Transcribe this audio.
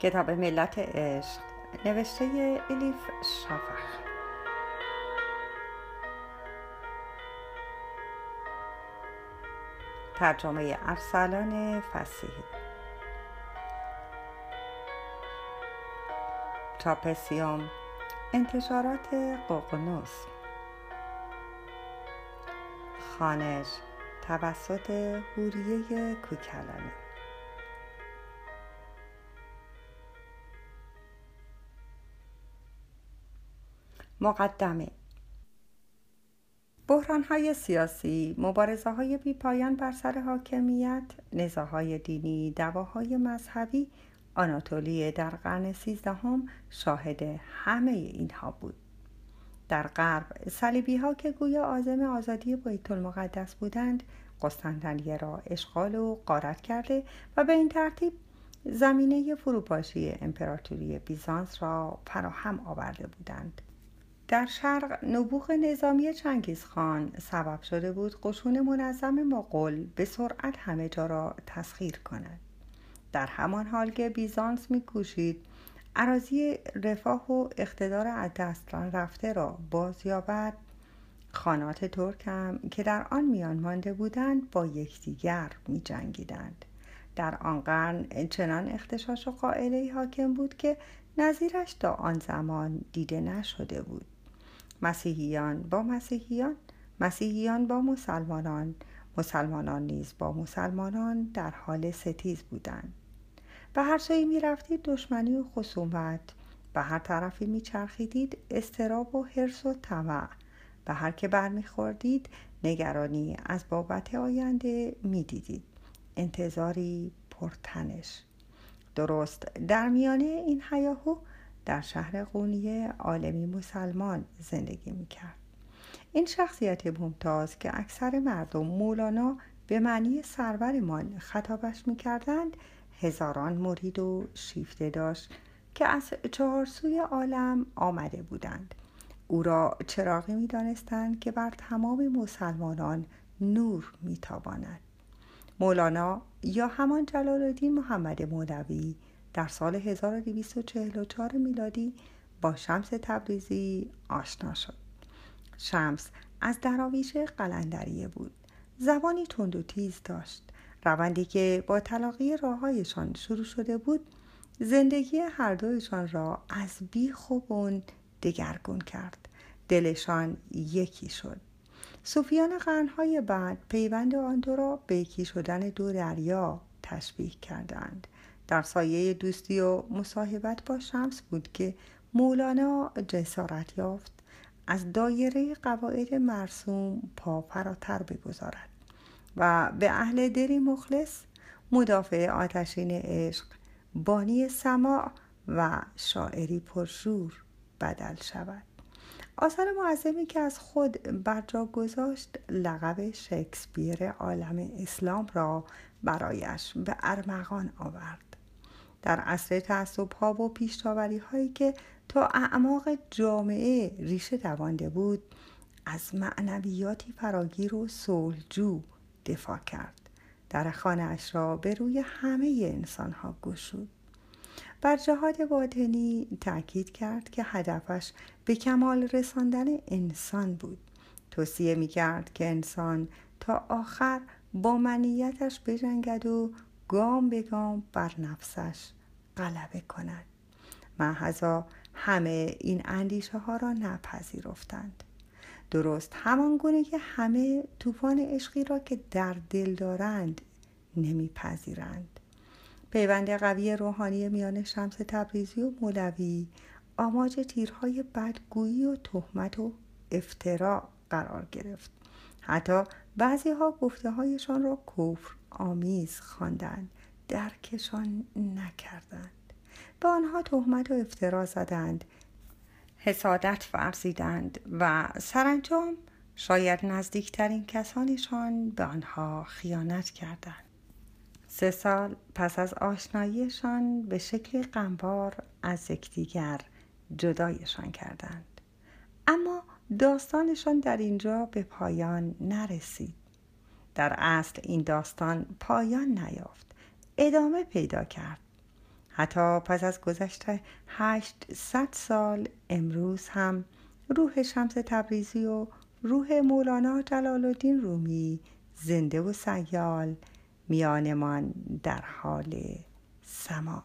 کتاب ملت عشق نوشته الیف شافخ ترجمه ارسلان فسیحی. تاپسیوم انتشارات ققنوس خانش توسط هوریه کوکلانی. مقدمه بحران های سیاسی، مبارزه های بیپایان بر سر حاکمیت، نزاهای دینی، دواهای مذهبی، آناتولی در قرن سیزدهم شاهد همه اینها بود. در غرب صلیبی ها که گویا آزم آزادی بیت المقدس بودند قسطنطنیه را اشغال و غارت کرده و به این ترتیب زمینه فروپاشی امپراتوری بیزانس را فراهم آورده بودند در شرق نبوغ نظامی خان سبب شده بود قشون منظم مغول به سرعت همه جا را تسخیر کند. در همان حال که بیزانس میکوشید عراضی رفاه و اقتدار از دست رفته را بازیابد خانات ترک هم که در آن میان مانده بودند با یکدیگر می جنگیدند. در آن قرن چنان اختشاش و قائله حاکم بود که نظیرش تا آن زمان دیده نشده بود. مسیحیان با مسیحیان مسیحیان با مسلمانان. مسلمانان نیز با مسلمانان در حال ستیز بودند به هر سوی می رفتید دشمنی و خصومت. به هر طرفی می چرخیدید استراب و حرس و طمع. به هر که برمیخوردید نگرانی از بابت آینده می‌دیدید انتظاری پرتنش. درست در میانه این حیاهو در شهر قونیه عالمی مسلمان زندگی می‌کرد این شخصیت ممتاز که اکثر مردم مولانا به معنی سرورمان خطابش می‌کردند هزاران مرید و شیفته داشت که از چهارسوی عالم آمده بودند او را چراغی می دانستند که بر تمام مسلمانان نور می تاباند. مولانا یا همان جلال الدین محمد مولوی در سال 1244 میلادی با شمس تبریزی آشنا شد. شمس از دراویش قلندریه بود. زبانی تند و تیز داشت. روندی که با تلاقی راههایشان شروع شده بود زندگی هر دویشان را از بیخ و بن دگرگون کرد. دلشان یکی شد. صوفیان قرنهای بعد پیوند آن دو را به یکی شدن دو دریا تشبیه کردند. در سایه دوستی و مصاحبت با شمس بود که مولانا جسارت یافت از دایره قواعد مرسوم پا فراتر بگذارد و به اهل دری مخلص مدافع آتشین عشق بانی سماع و شاعری پرشور بدل شود. آثار معظمی که از خود بر جا گذاشت لقب شکسپیر عالم اسلام را برایش به ارمغان آورد. در عصر تعصب ها و پیشتاوری هایی که تا اعماق جامعه ریشه دوانده بود از معنویاتی فراگیر و صلحجو دفاع کرد. در خانه اش را به روی همه انسان ها گشود. بر جهاد باطنی تاکید کرد که هدفش به کمال رساندن انسان بود. توصیه می کرد که انسان تا آخر با منیتش بجنگد و گام به گام بر نفسش غلبه کند. محضا همه این اندیشه ها را نپذیرفتند. درست همان گونه که همه طوفان عشقی را که در دل دارند نمیپذیرند. پیوند قوی روحانی میان شمس تبریزی و مولوی آماج تیرهای بدگویی و تهمت و افترا قرار گرفت. حتی بعضی ها گفته هایشان را کفر آمیز خواندند درکشان نکردند. به آنها تهمت و افترا زدند حسادت ورزیدند و سرانجام شاید نزدیکترین کسانشان به آنها خیانت کردند. سه سال پس از آشناییشان به شکلی غمبار از یکدیگر جدایشان کردند. اما داستانشان در اینجا به پایان نرسید. در اصل این داستان پایان نیافت. ادامه پیدا کرد. حتی پس از گذشته هشتصد سال امروز هم روح شمس تبریزی و روح مولانا جلال الدین رومی زنده و سیال میانمان در حال سماع